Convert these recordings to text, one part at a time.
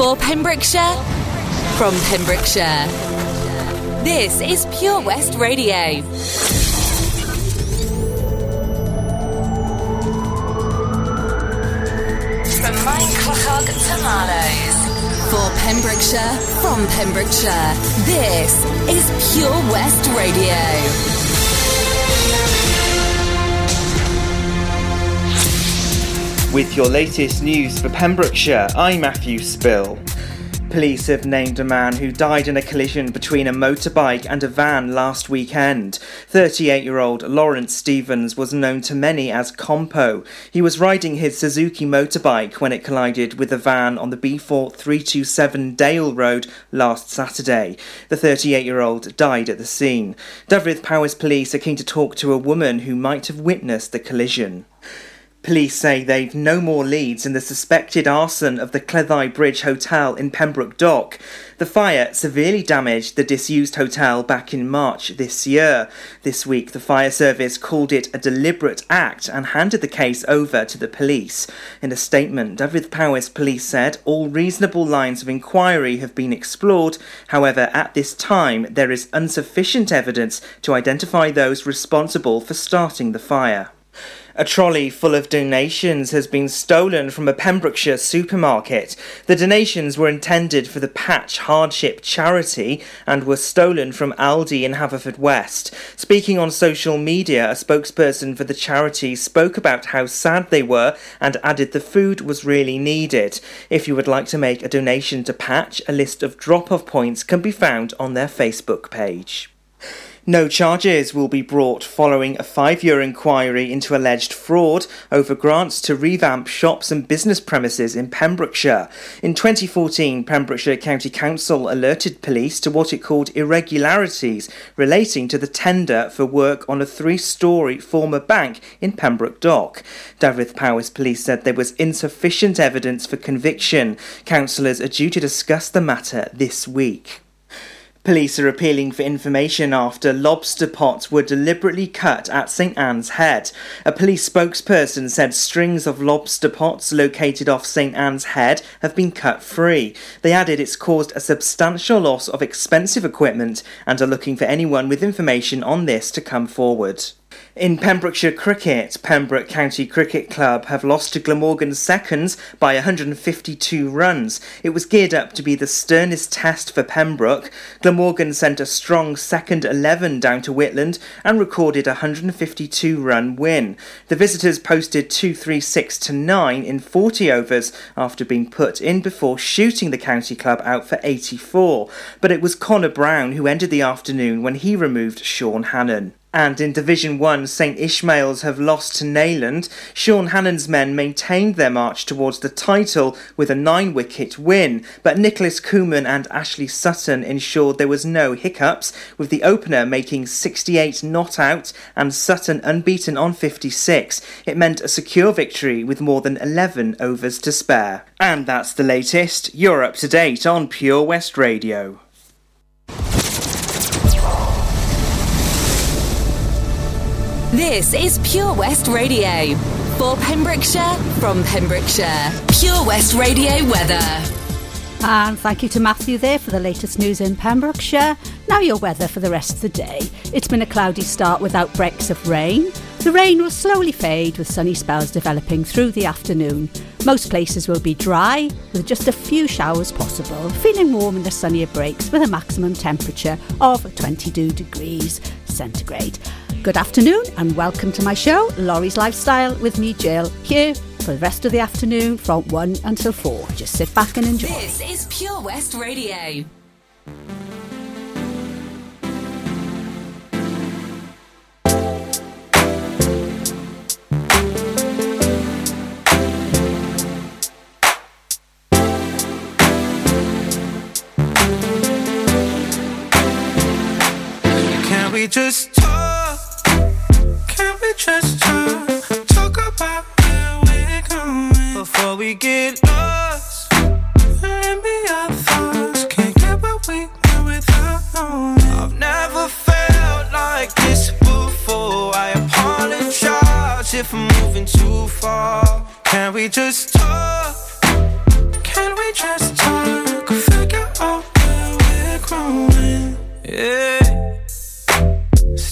For Pembrokeshire, from Pembrokeshire. This is Pure West Radio. From Minecraft to Marloes. For Pembrokeshire, from Pembrokeshire. This is Pure West Radio. With your latest news for Pembrokeshire, I'm Matthew Spill. Police have named a man who died in a collision between a motorbike and a van last weekend. 38 year old Lawrence Stevens was known to many as Compo. He was riding his Suzuki motorbike when it collided with a van on the B4 327 Dale Road last Saturday. The 38 year old died at the scene. Dyfed Powys police are keen to talk to a woman who might have witnessed the collision. Police say they've no more leads in the suspected arson of the Cleddau Bridge Hotel in Pembroke Dock. The fire severely damaged the disused hotel back in March this year. This week, the fire service called it a deliberate act and handed the case over to the police. In a statement, Dyfed-Powys police said all reasonable lines of inquiry have been explored. However, at this time, there is insufficient evidence to identify those responsible for starting the fire. A trolley full of donations has been stolen from a Pembrokeshire supermarket. The donations were intended for the Patch Hardship charity and were stolen from Aldi in Haverfordwest. Speaking on social media, a spokesperson for the charity spoke about how sad they were and added the food was really needed. If you would like to make a donation to Patch, a list of drop off points can be found on their Facebook page. No charges will be brought following a five year inquiry into alleged fraud over grants to revamp shops and business premises in Pembrokeshire. In 2014, Pembrokeshire County Council alerted police to what it called irregularities relating to the tender for work on a three story former bank in Pembroke Dock. Dyfed-Powys police said there was insufficient evidence for conviction. Councillors are due to discuss the matter this week. Police are appealing for information after lobster pots were deliberately cut at St Anne's Head. A police spokesperson said strings of lobster pots located off St Anne's Head have been cut free. They added it's caused a substantial loss of expensive equipment and are looking for anyone with information on this to come forward. In Pembrokeshire cricket, Pembroke County Cricket Club have lost to Glamorgan seconds by 152 runs. It was geared up to be the sternest test for Pembroke. Glamorgan sent a strong second 11 down to Whitland and recorded a 152 run win. The visitors posted 236 to 9 in 40 overs after being put in before shooting the county club out for 84. But it was Connor Brown who ended the afternoon when he removed Sean Hannon. And in Division 1, St Ishmael's have lost to Nayland. Sean Hannon's men maintained their march towards the title with a nine wicket win, but Nicholas Cooman and Ashley Sutton ensured there was no hiccups, with the opener making 68 not out and Sutton unbeaten on 56. It meant a secure victory with more than 11 overs to spare. And that's the latest. You're up to date on Pure West Radio. This is Pure West Radio. For Pembrokeshire, from Pembrokeshire. Pure West Radio weather. And thank you to Matthew there for the latest news in Pembrokeshire. Now, your weather for the rest of the day. It's been a cloudy start with outbreaks of rain. The rain will slowly fade with sunny spells developing through the afternoon. Most places will be dry with just a few showers possible, feeling warm in the sunnier breaks with a maximum temperature of 22 degrees centigrade. Good afternoon and welcome to my show, Lawrie's Lifestyle, with me, Jill, here for the rest of the afternoon from 1 until 4. Just sit back and enjoy. This is Pure West Radio. Can we just talk? just trying to talk about where we're going before we get lost. And be our thoughts, can't get where we want without knowing. I've never felt like this before. I apologize if I'm moving too far. Can we just talk? Can we just talk? Figure out where we're growing. Yeah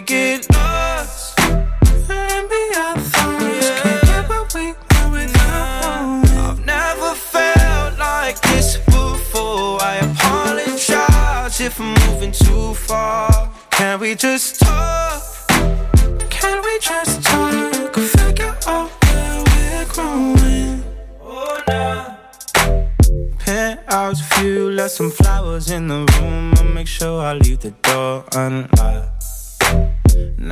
We get lost. And be our thoughts. Can't get what we want without one. I've never felt like this before. I apologize if I'm moving too far. Can we just talk? Can we just talk? Figure out where we're growing. Oh, nah. Penthouse view, left some flowers in the room. I'll make sure I leave the door unlocked.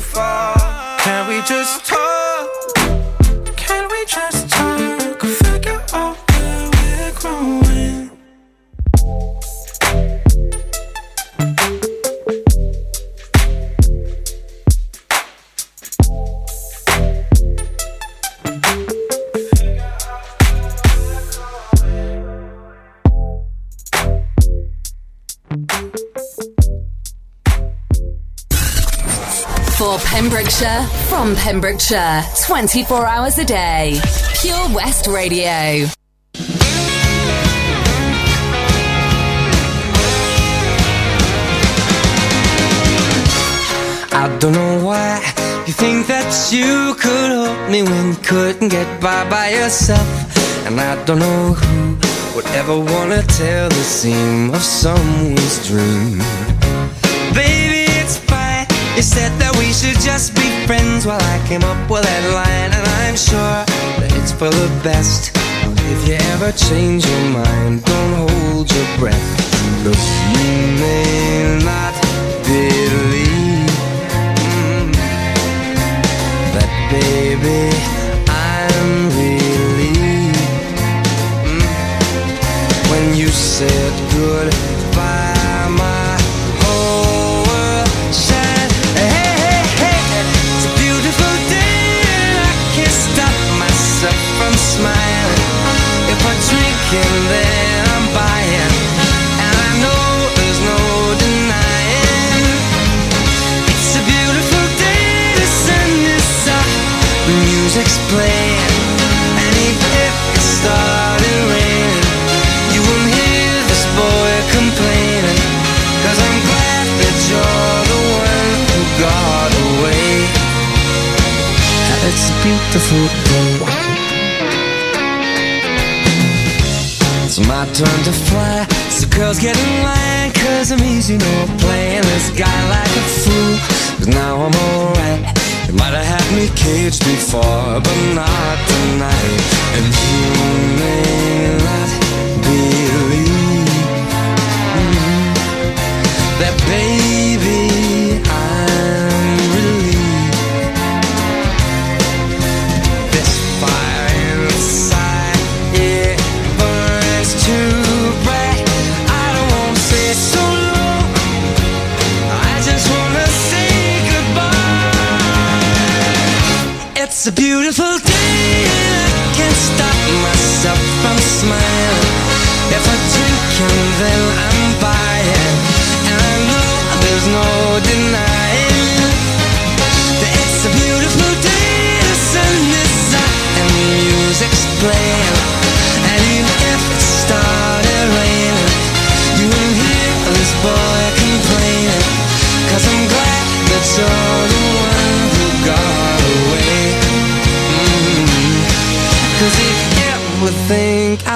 far. Can we just Pembrokeshire, from Pembrokeshire, 24 hours a day. Pure West Radio. I don't know why you think that you could help me when you couldn't get by by yourself. And I don't know who would ever wanna tell the seam of someone's dream. Baby. You said that we should just be friends while I came up with that line, and I'm sure that it's for the best. If you ever change your mind, don't hold your breath. Cause you may not believe mm, that, baby, I'm relieved mm, when you said goodbye. It's a beautiful day. It's my turn to fly. So girls get in line, cause I'm easy, no playing this guy like a fool. But now I'm alright. You might have had me caged before, but not tonight. And you may not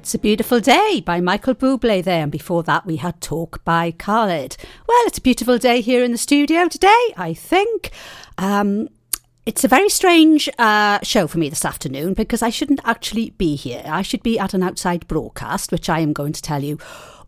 It's a Beautiful Day by Michael Bublé there, and before that we had Talk by Khalid. Well, it's a beautiful day here in the studio today, I think. Um, it's a very strange uh, show for me this afternoon because I shouldn't actually be here. I should be at an outside broadcast, which I am going to tell you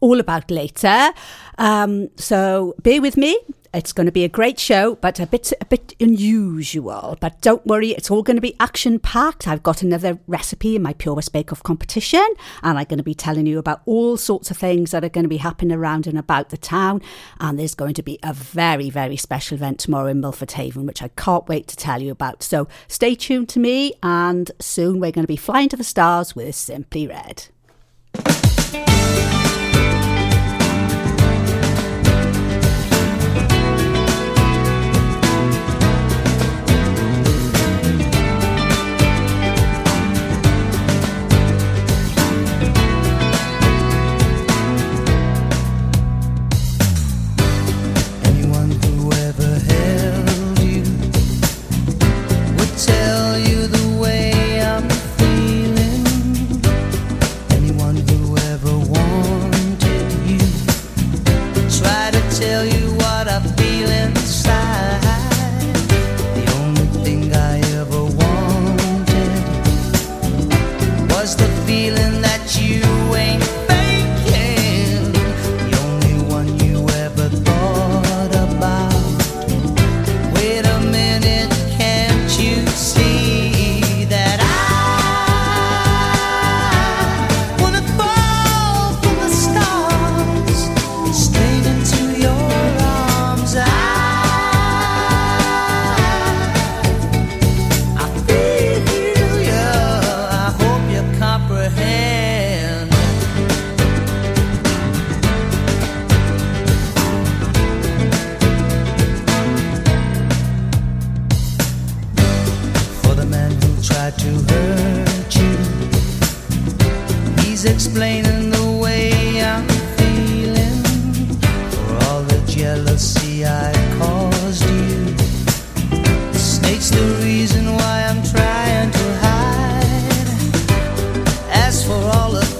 all about later. Um, so bear with me. It's going to be a great show, but a bit a bit unusual. But don't worry, it's all going to be action packed. I've got another recipe in my Pure West Bake Off competition, and I'm going to be telling you about all sorts of things that are going to be happening around and about the town. And there's going to be a very very special event tomorrow in Milford Haven, which I can't wait to tell you about. So stay tuned to me, and soon we're going to be flying to the stars with Simply Red.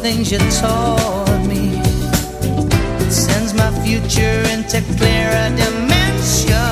Things you taught me, it sends my future into clearer dimensions.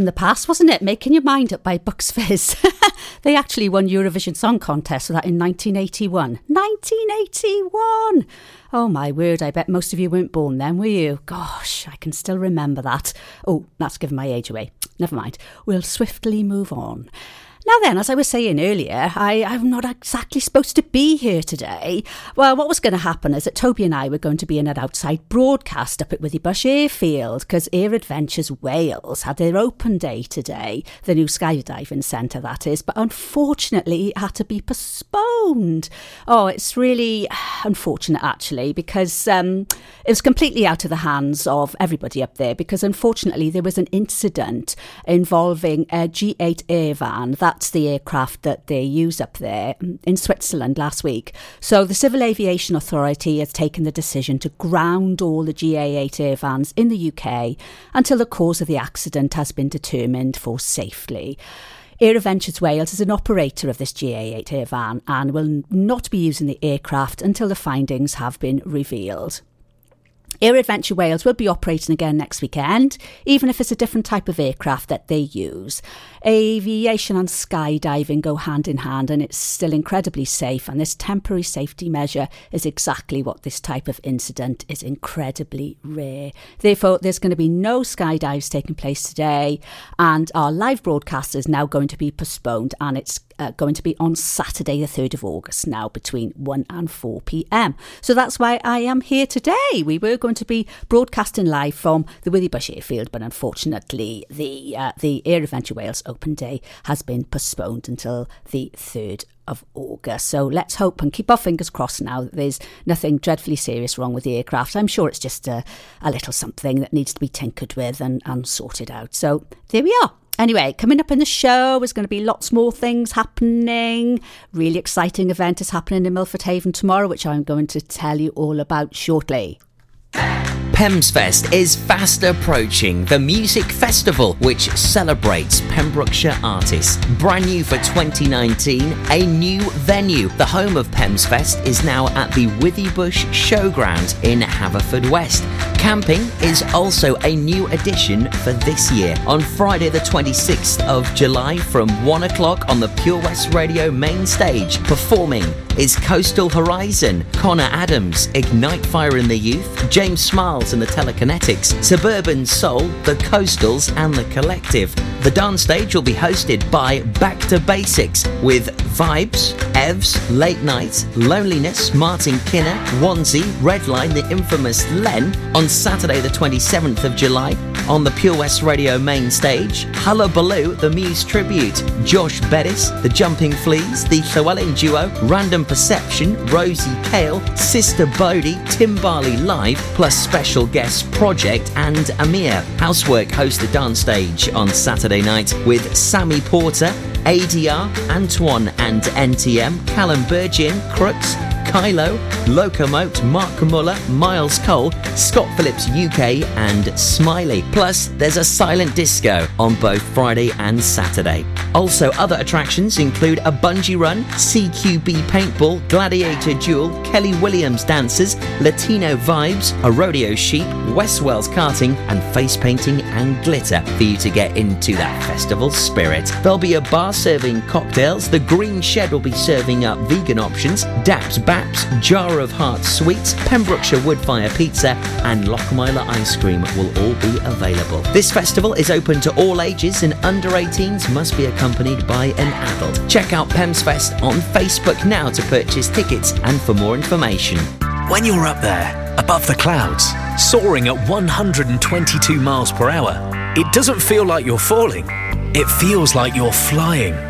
From the past, wasn't it? Making Your Mind Up by Bucks Fizz. they actually won Eurovision Song Contest for that in 1981. 1981! Oh my word, I bet most of you weren't born then, were you? Gosh, I can still remember that. Oh, that's giving my age away. Never mind. We'll swiftly move on. Now then, as I was saying earlier, I, I'm not exactly supposed to be here today. Well, what was going to happen is that Toby and I were going to be in an outside broadcast up at Withybush Airfield because Air Adventures Wales had their open day today, the new skydiving centre that is, but unfortunately it had to be postponed. Oh, it's really unfortunate actually because um, it was completely out of the hands of everybody up there because unfortunately there was an incident involving a G8 Airvan. That's the aircraft that they use up there in Switzerland last week. So the Civil Aviation Authority has taken the decision to ground all the GA8 air vans in the UK until the cause of the accident has been determined for safely. Air Adventures Wales is an operator of this GA8 air van and will not be using the aircraft until the findings have been revealed. Air Adventure Wales will be operating again next weekend, even if it's a different type of aircraft that they use. Aviation and skydiving go hand in hand, and it's still incredibly safe. And this temporary safety measure is exactly what this type of incident is incredibly rare. Therefore, there's going to be no skydives taking place today, and our live broadcast is now going to be postponed, and it's uh, going to be on Saturday, the 3rd of August, now between 1 and 4 pm. So that's why I am here today. We were going to be broadcasting live from the Withybush Airfield, but unfortunately, the, uh, the Air Adventure Wales Open Day has been postponed until the 3rd of August. So let's hope and keep our fingers crossed now that there's nothing dreadfully serious wrong with the aircraft. I'm sure it's just a, a little something that needs to be tinkered with and, and sorted out. So there we are. Anyway, coming up in the show is going to be lots more things happening. Really exciting event is happening in Milford Haven tomorrow, which I'm going to tell you all about shortly. Pemsfest is fast approaching, the music festival which celebrates Pembrokeshire artists. Brand new for 2019, a new venue. The home of Pemsfest is now at the Withybush Showground in Haverfordwest. Camping is also a new addition for this year. On Friday, the 26th of July, from 1 o'clock on the Pure West Radio main stage, performing is Coastal Horizon, Connor Adams, Ignite Fire in the Youth, James Smiles and the Telekinetics, Suburban Soul, the Coastals, and the Collective. The dance stage will be hosted by Back to Basics with Vibes, Evs, Late Night, Loneliness, Martin Kinner, Wanzi, Redline, the infamous Len on Saturday, the 27th of July. On the Pure West Radio main stage, Hullabaloo, the Muse Tribute, Josh Bettis, the Jumping Fleas, the Llewellyn Duo, Random Perception, Rosie Kale, Sister Bodie, Tim Barley Live, plus special guests Project and Amir. Housework host the dance stage on Saturday night with Sammy Porter, ADR, Antoine and NTM, Callum Burgin, Crooks, Kylo, Locomote, Mark Muller, Miles Cole, Scott Phillips UK, and Smiley. Plus, there's a silent disco on both Friday and Saturday. Also, other attractions include a bungee run, CQB paintball, gladiator duel, Kelly Williams dances, Latino vibes, a rodeo sheep, West Wales karting, and face painting and glitter for you to get into that festival spirit. There'll be a bar serving cocktails, the Green Shed will be serving up vegan options, Daps Baps, Jar of Hearts sweets, Pembrokeshire Woodfire pizza, and Lochmeyler ice cream will all be available. This festival is open to all ages and under 18s must be accompanied by an adult. Check out Pemsfest on Facebook now to purchase tickets and for more information. When you're up there, above the clouds, soaring at 122 miles per hour, it doesn't feel like you're falling. It feels like you're flying.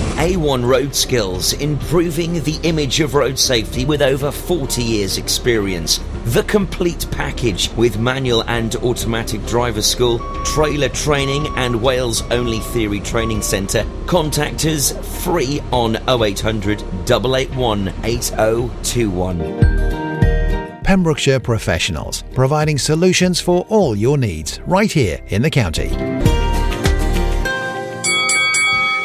A1 Road Skills, improving the image of road safety with over 40 years' experience. The complete package with manual and automatic driver school, trailer training, and Wales only theory training centre. Contact us free on 0800 881 8021. Pembrokeshire Professionals, providing solutions for all your needs right here in the county.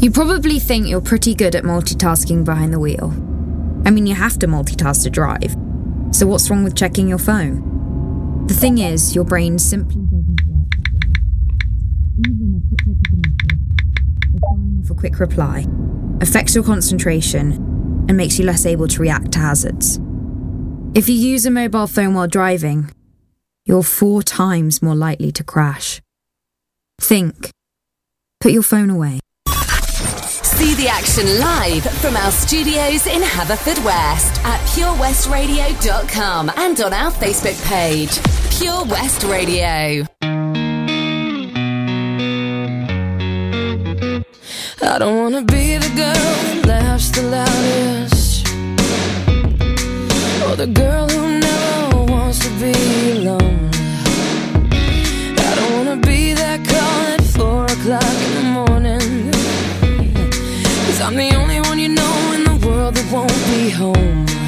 You probably think you're pretty good at multitasking behind the wheel. I mean, you have to multitask to drive. So, what's wrong with checking your phone? The thing is, your brain simply for quick reply, affects your concentration, and makes you less able to react to hazards. If you use a mobile phone while driving, you're four times more likely to crash. Think. Put your phone away. See the action live from our studios in Haverfordwest at purewestradio.com and on our Facebook page, Pure West Radio. I don't wanna be the girl that laughs the loudest Or the girl who never wants to be home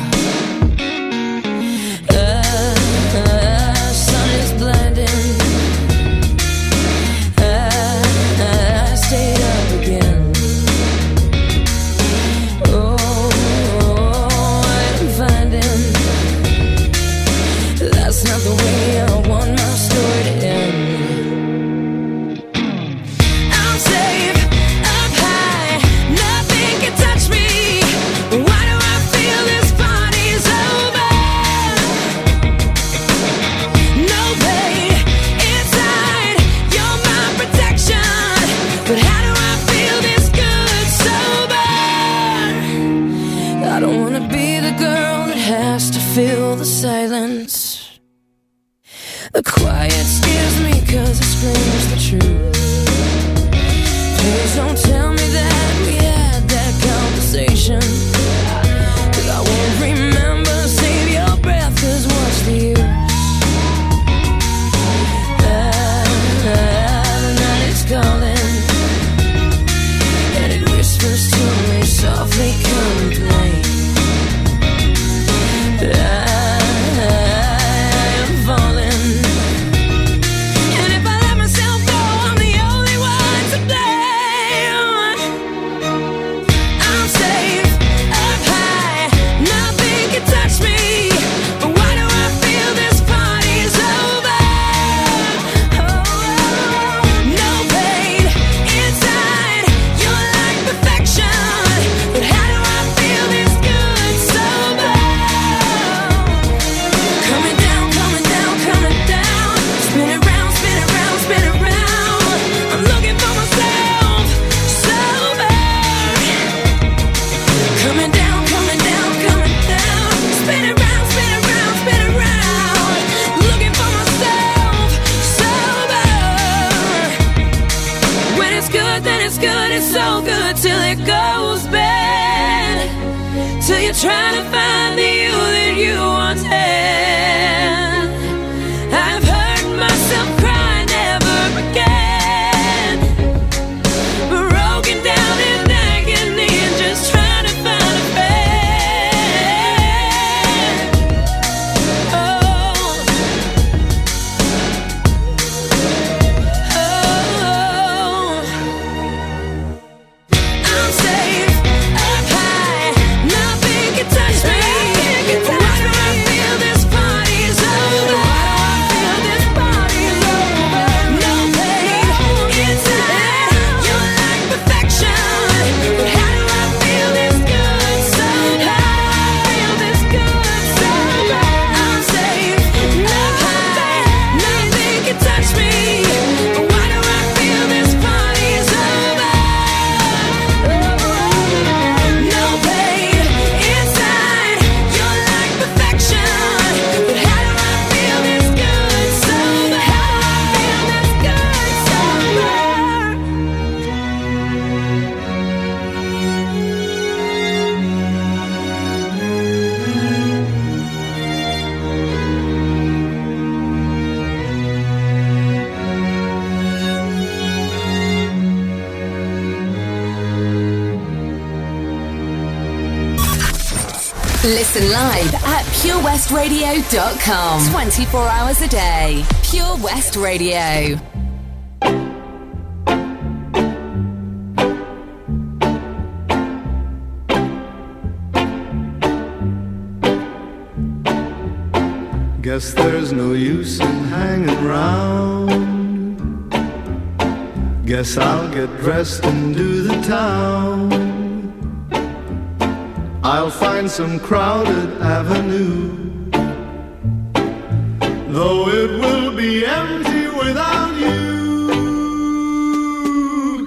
purewestradio.com. 24 hours a day. Pure West Radio. Guess there's no use in hanging round. Guess I'll get dressed and do the town. I'll find some crowded avenue though it will be empty without you.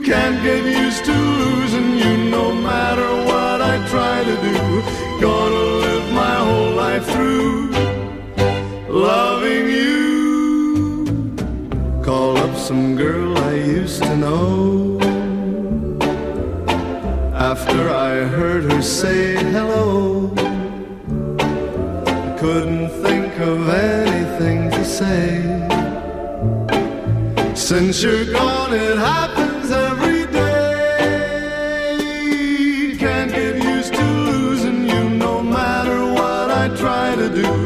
Can't get used to losing you no matter what I try to do. Gonna live my whole life through loving you. Call up some girl I used to know. After I heard her say hello. Since you're gone, it happens every day. Can't get used to losing you no matter what I try to do.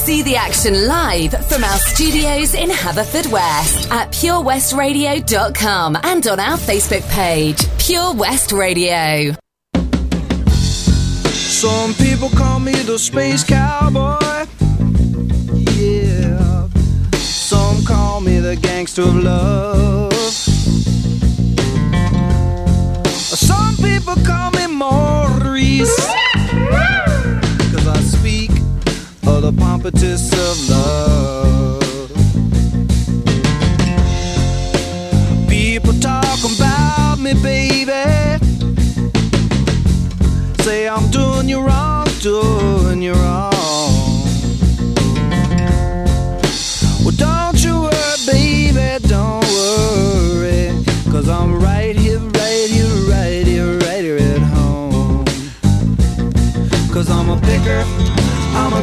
See the action live from our studios in Haverfordwest at purewestradio.com and on our Facebook page, Pure West Radio. Some people call me the space cowboy. Yeah. Some call me the gangster of love. Some people call me Maurice. Cause I speak the pompatus of love. People talk about me, baby. Say I'm doing you wrong, doing you wrong.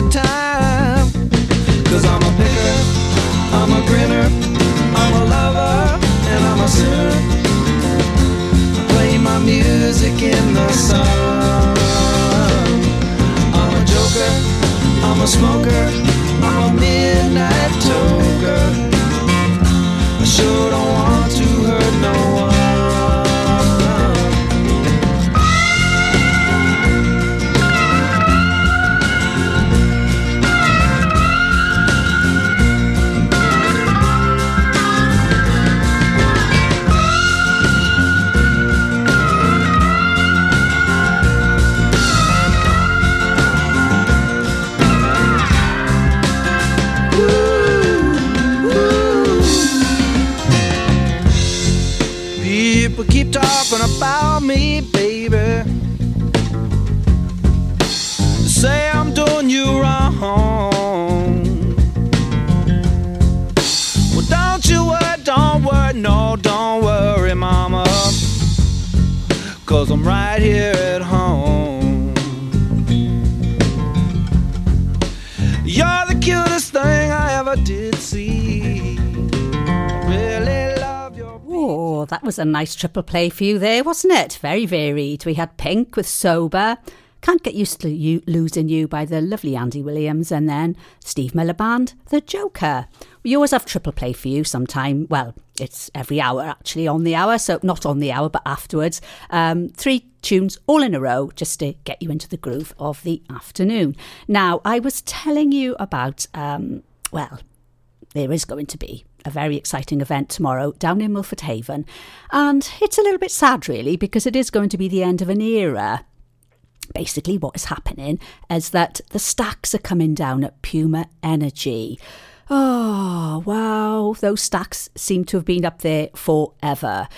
good time. Cause I'm a picker, I'm a grinner, I'm a lover, and I'm a sinner play my music in the sun. I'm a joker, I'm a smoker, I'm a midnight toker. I sure don't was a nice triple play for you there, wasn't it? Very varied. We had Pink with Sober, Can't Get Used to You Losing You by the lovely Andy Williams, and then Steve Miller Band, The Joker. We always have triple play for you sometime. Well, it's every hour actually on the hour, so not on the hour, but afterwards. Um, three tunes all in a row just to get you into the groove of the afternoon. Now, I was telling you about, um, well, there is going to be a very exciting event tomorrow down in Milford Haven. And it's a little bit sad, really, because it is going to be the end of an era. Basically, what is happening is that the stacks are coming down at Puma Energy. Oh, wow, those stacks seem to have been up there forever.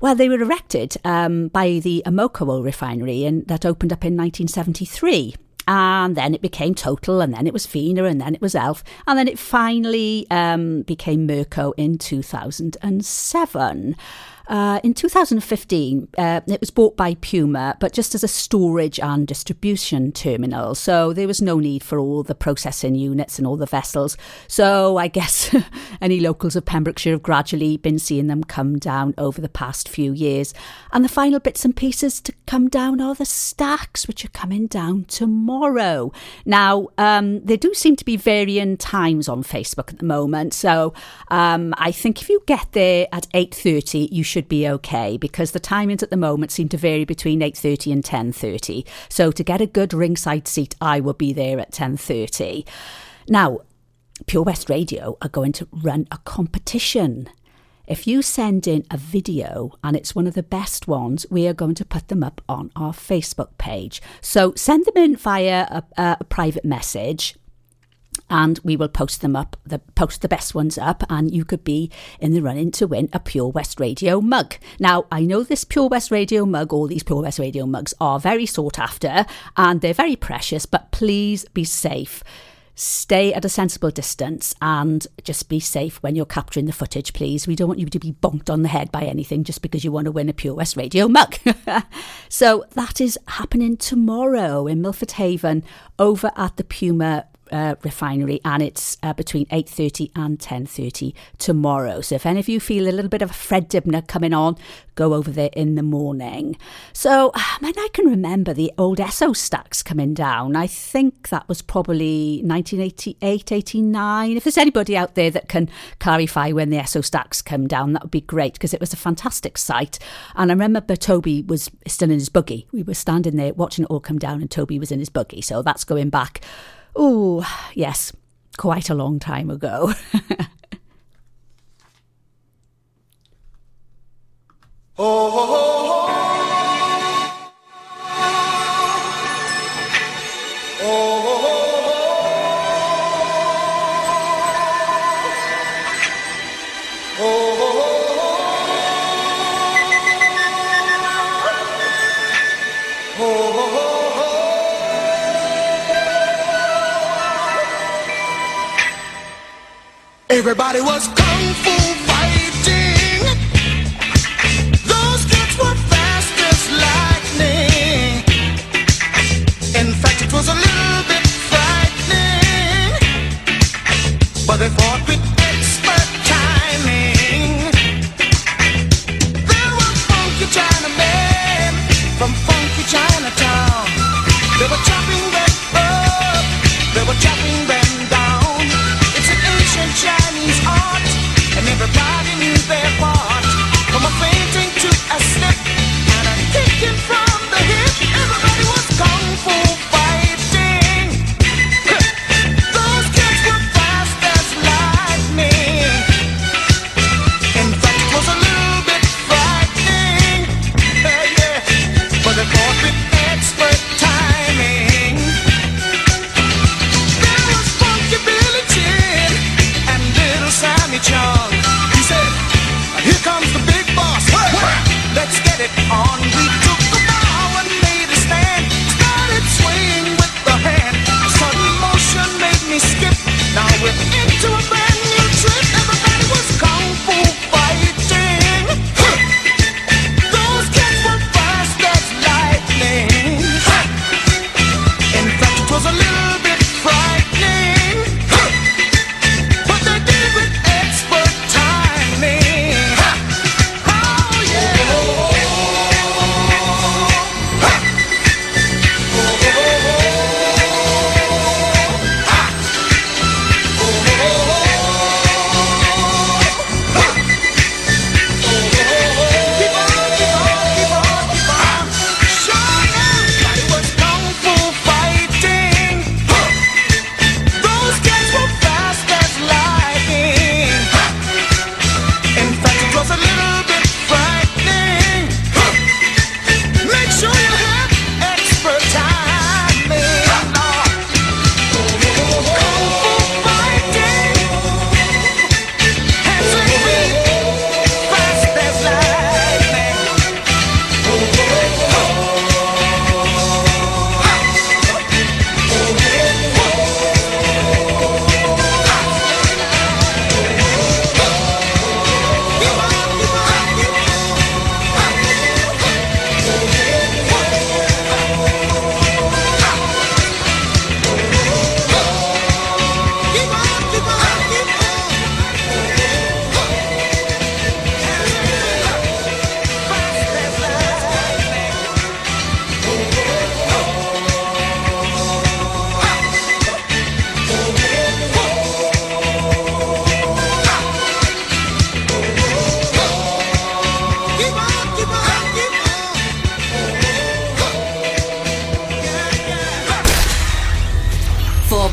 Well, they were erected um, by the Amoco refinery and that opened up in 1973 and then it became Total, and then it was Fina, and then it was Elf, and then it finally um, became Murco in 2007. Uh, in 2015, uh, it was bought by Puma, but just as a storage and distribution terminal. So there was no need for all the processing units and all the vessels. So I guess any locals of Pembrokeshire have gradually been seeing them come down over the past few years. And the final bits and pieces to come down are the stacks, which are coming down tomorrow. Now, um, there do seem to be varying times on Facebook at the moment. So um, I think if you get there at 8.30, you should be okay because the timings at the moment seem to vary between 8.30 and 10.30. So to get a good ringside seat, I will be there at 10.30. Now, Pure West Radio are going to run a competition. If you send in a video and it's one of the best ones, we are going to put them up on our Facebook page. So send them in via a, a private message and we will post them up the post the best ones up and you could be in the running to win a pure west radio mug. Now i know this pure west radio mug all these pure west radio mugs are very sought after and they're very precious but please be safe. Stay at a sensible distance and just be safe when you're capturing the footage please. We don't want you to be bonked on the head by anything just because you want to win a pure west radio mug. So that is happening tomorrow in milford haven over at the puma uh, refinery and it's uh, between 8.30 and 10.30 tomorrow. So if any of you feel a little bit of fred dibnah coming on go over there in the morning. So I mean I can remember the old Esso stacks coming down. I think that was probably 1988 89 if there's anybody out there that can clarify when the Esso stacks come down that would be great because it was a fantastic sight and I remember Toby was still in his buggy. We were standing there watching it all come down and Toby was in his buggy. So that's going back Oh, yes, quite a long time ago. Oh, oh, oh, Everybody was kung fu fighting. Those kids were fast as lightning. In fact, it was a little bit frightening. But they fought with expert timing. There were funky Chinamen from funky Chinatown. They were chopping them up. They were chopping Everybody needs their part.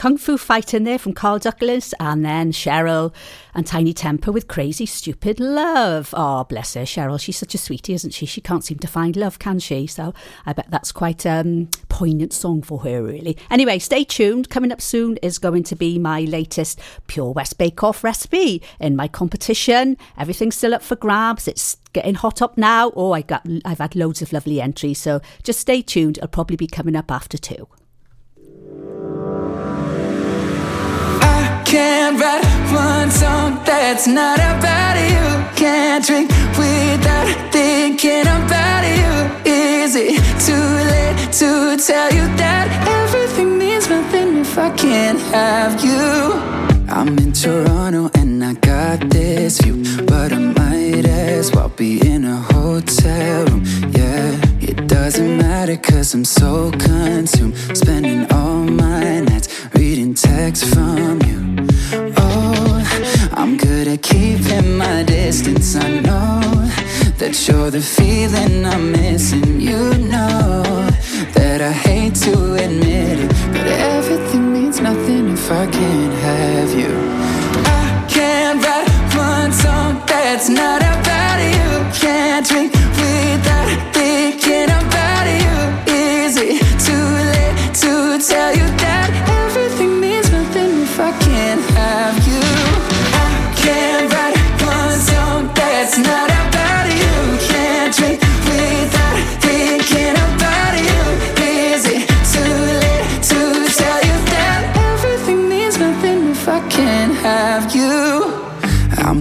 Kung fu fight in there from Carl Douglas and then Cheryl and Tinie Tempah with Crazy Stupid Love. Oh, bless her, Cheryl. She's such a sweetie, isn't she? She can't seem to find love, can she? So I bet that's quite a um, poignant song for her, really. Anyway, stay tuned. Coming up soon is going to be my latest Pure West Bake Off recipe in my competition. Everything's still up for grabs. It's getting hot up now. Oh, I got, I've had loads of lovely entries. So just stay tuned. It'll probably be coming up after two. Can't write one song that's not about you. Can't drink without thinking about you. Is it too late to tell you that everything means nothing if I can't have you? I'm in Toronto and I got this view, but I might as well be in a hotel room. Yeah, it doesn't matter cause I'm so consumed. Spending all my nights reading texts from you. Oh, I'm good at keeping my distance. I know that you're the feeling I'm missing. You know that I hate to admit it But everything means nothing if I can't have you. I can't write one song that's not about you. Can't drink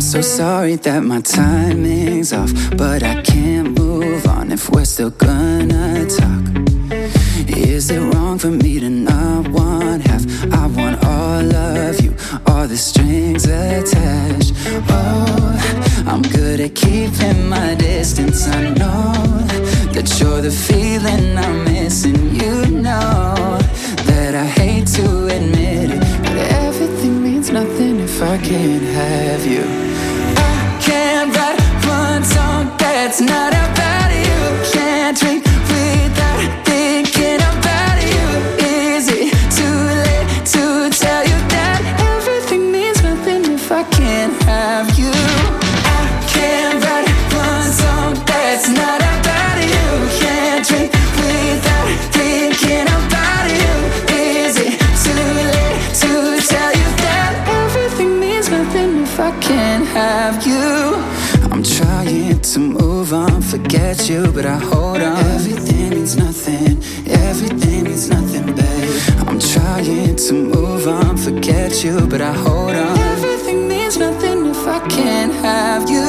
So sorry that my timing's off, but I can't move on if we're still gonna talk. Is it wrong for me to not? at you, but I hold on. Everything means nothing, everything means nothing, babe. I'm trying to move on, forget you, but I hold on. Everything means nothing if I can't have you.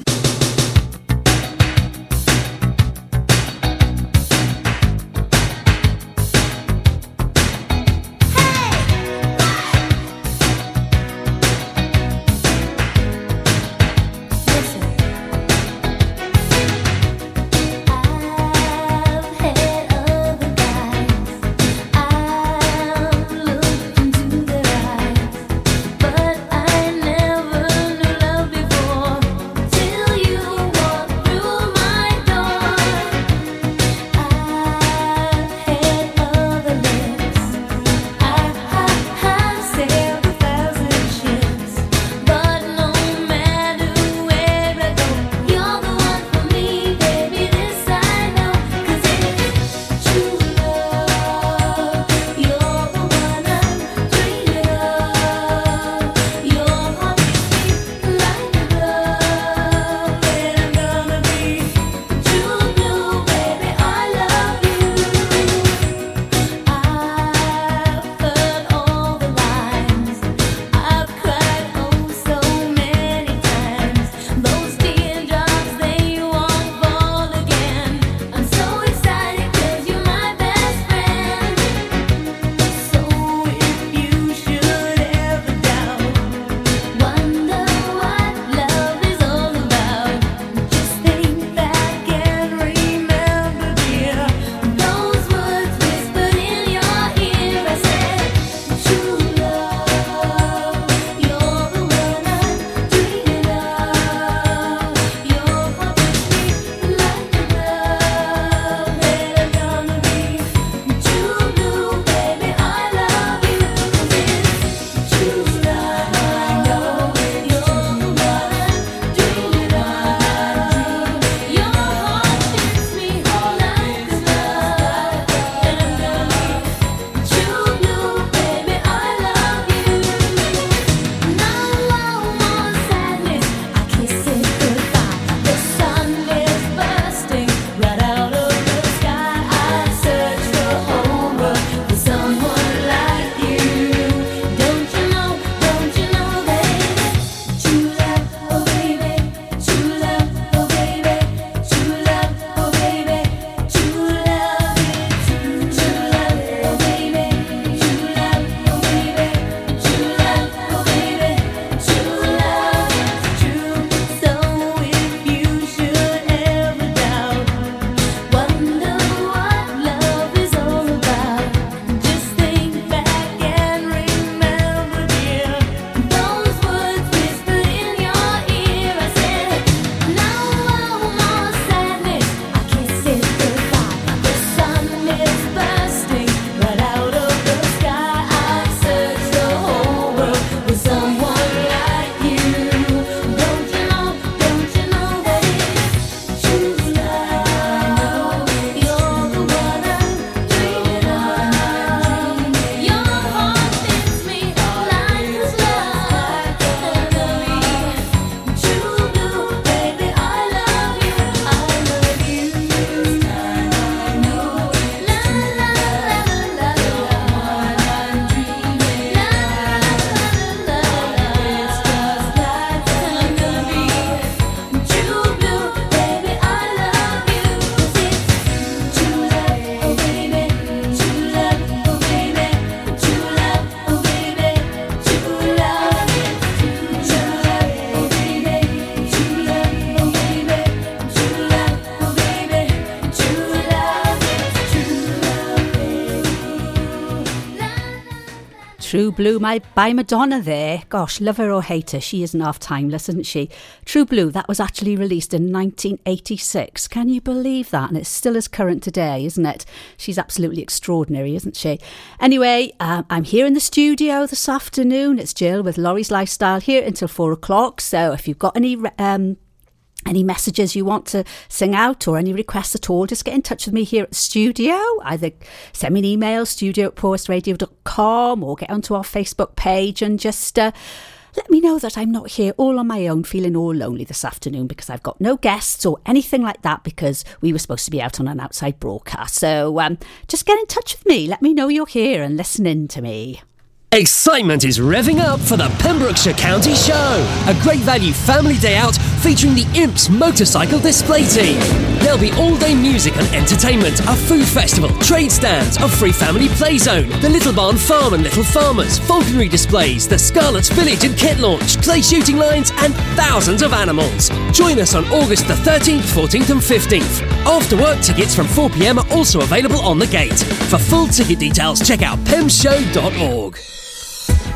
True Blue my, by Madonna there. Gosh, love her or hate her, she isn't half timeless, isn't she? True Blue, that was actually released in 1986. Can you believe that? And it's still as current today, isn't it? She's absolutely extraordinary, isn't she? Anyway, um, I'm here in the studio this afternoon. It's Jill with Lawrie's Lifestyle here until four o'clock. So if you've got any um, any messages you want to sing out or any requests at all, just get in touch with me here at studio. Either send me an email, studio at purewestradio.com, or get onto our Facebook page and just uh, let me know that I'm not here all on my own, feeling all lonely this afternoon because I've got no guests or anything like that because we were supposed to be out on an outside broadcast. So um, just get in touch with me. Let me know you're here and listening to me. Excitement is revving up for the Pembrokeshire County Show, a great value family day out featuring the Imps Motorcycle Display Team. There'll be all day music and entertainment, a food festival, trade stands, a free family play zone, the Little Barn Farm and Little Farmers, falconry displays, the Scarlet's Village and kit launch, clay shooting lines, and thousands of animals. Join us on August the 13th, 14th, and 15th. After work tickets from 4 pm are also available on the gate. For full ticket details, check out pemshow.org.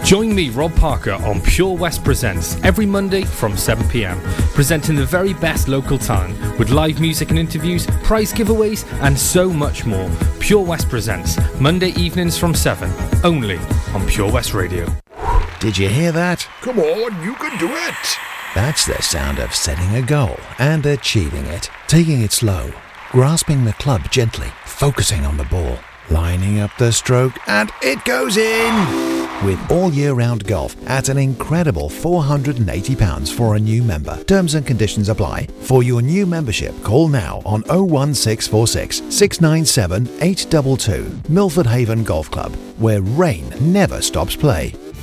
Join me, Rob Parker, on Pure West Presents every Monday from 7pm, presenting the very best local talent with live music and interviews, prize giveaways, and so much more. Pure West Presents, Monday evenings from 7, only on Pure West Radio. Did you hear that? Come on, you can do it. That's the sound of setting a goal and achieving it. Taking it slow, grasping the club gently, focusing on the ball, lining up the stroke, and it goes in! With all year round golf at an incredible £480 for a new member. Terms and conditions apply. For your new membership, call now on 01646 697 822. Milford Haven Golf Club, where rain never stops play.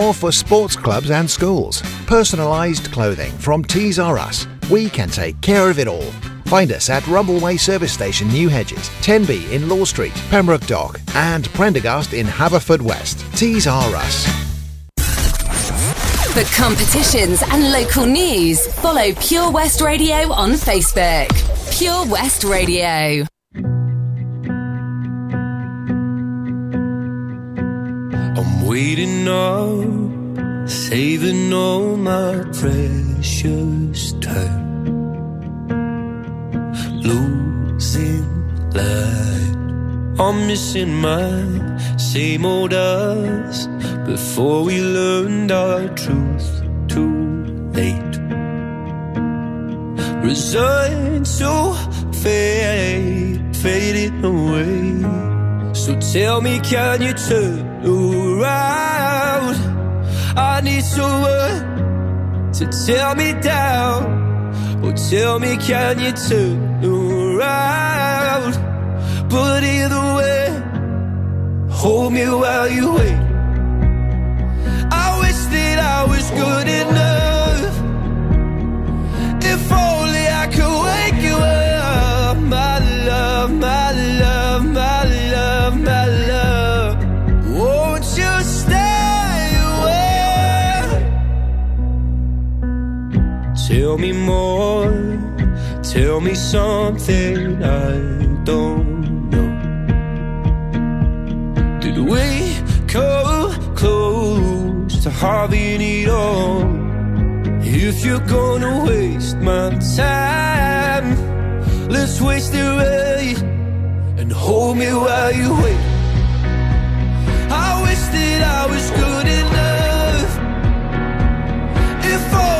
for sports clubs and schools. Personalised clothing from Tees R Us. We can take care of it all. Find us at Rumbleway Service Station, New Hedges, 10B in Law Street, Pembroke Dock, and Prendergast in Haverfordwest. Tees R Us. For competitions and local news, follow Pure West Radio on Facebook. Pure West Radio. I'm waiting up, saving all my precious time. Losing light, I'm missing my same old us before we learned our truth too late. Resigned to fade, fading away. So tell me, can you turn around? I need someone to tear me down. Oh, tell me, can you turn around? But either way, hold me while you wait. I wish that I was good enough. If only Tell me more, tell me something I don't know. Did we come close to having it all? If you're gonna waste my time, let's waste it right and hold me while you wait. I wish that I was good enough. If only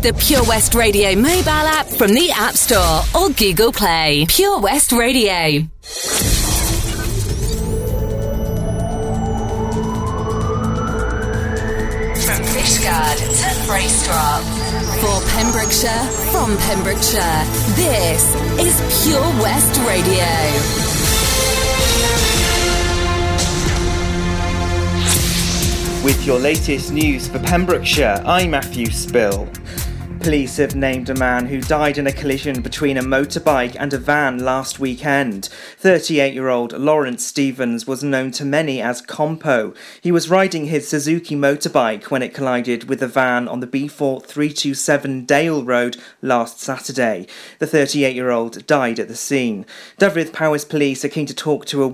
Download the Pure West Radio mobile app from the App Store or Google Play. Pure West Radio. From Fishguard to Bracetrop. For Pembrokeshire, from Pembrokeshire, this is Pure West Radio. With your latest news for Pembrokeshire, I'm Matthew Spill. Police have named a man who died in a collision between a motorbike and a van last weekend. 38 year old Lawrence Stevens was known to many as Compo. He was riding his Suzuki motorbike when it collided with a van on the B4 327 Dale Road last Saturday. The 38 year old died at the scene. Dyfed Powys Police are keen to talk to a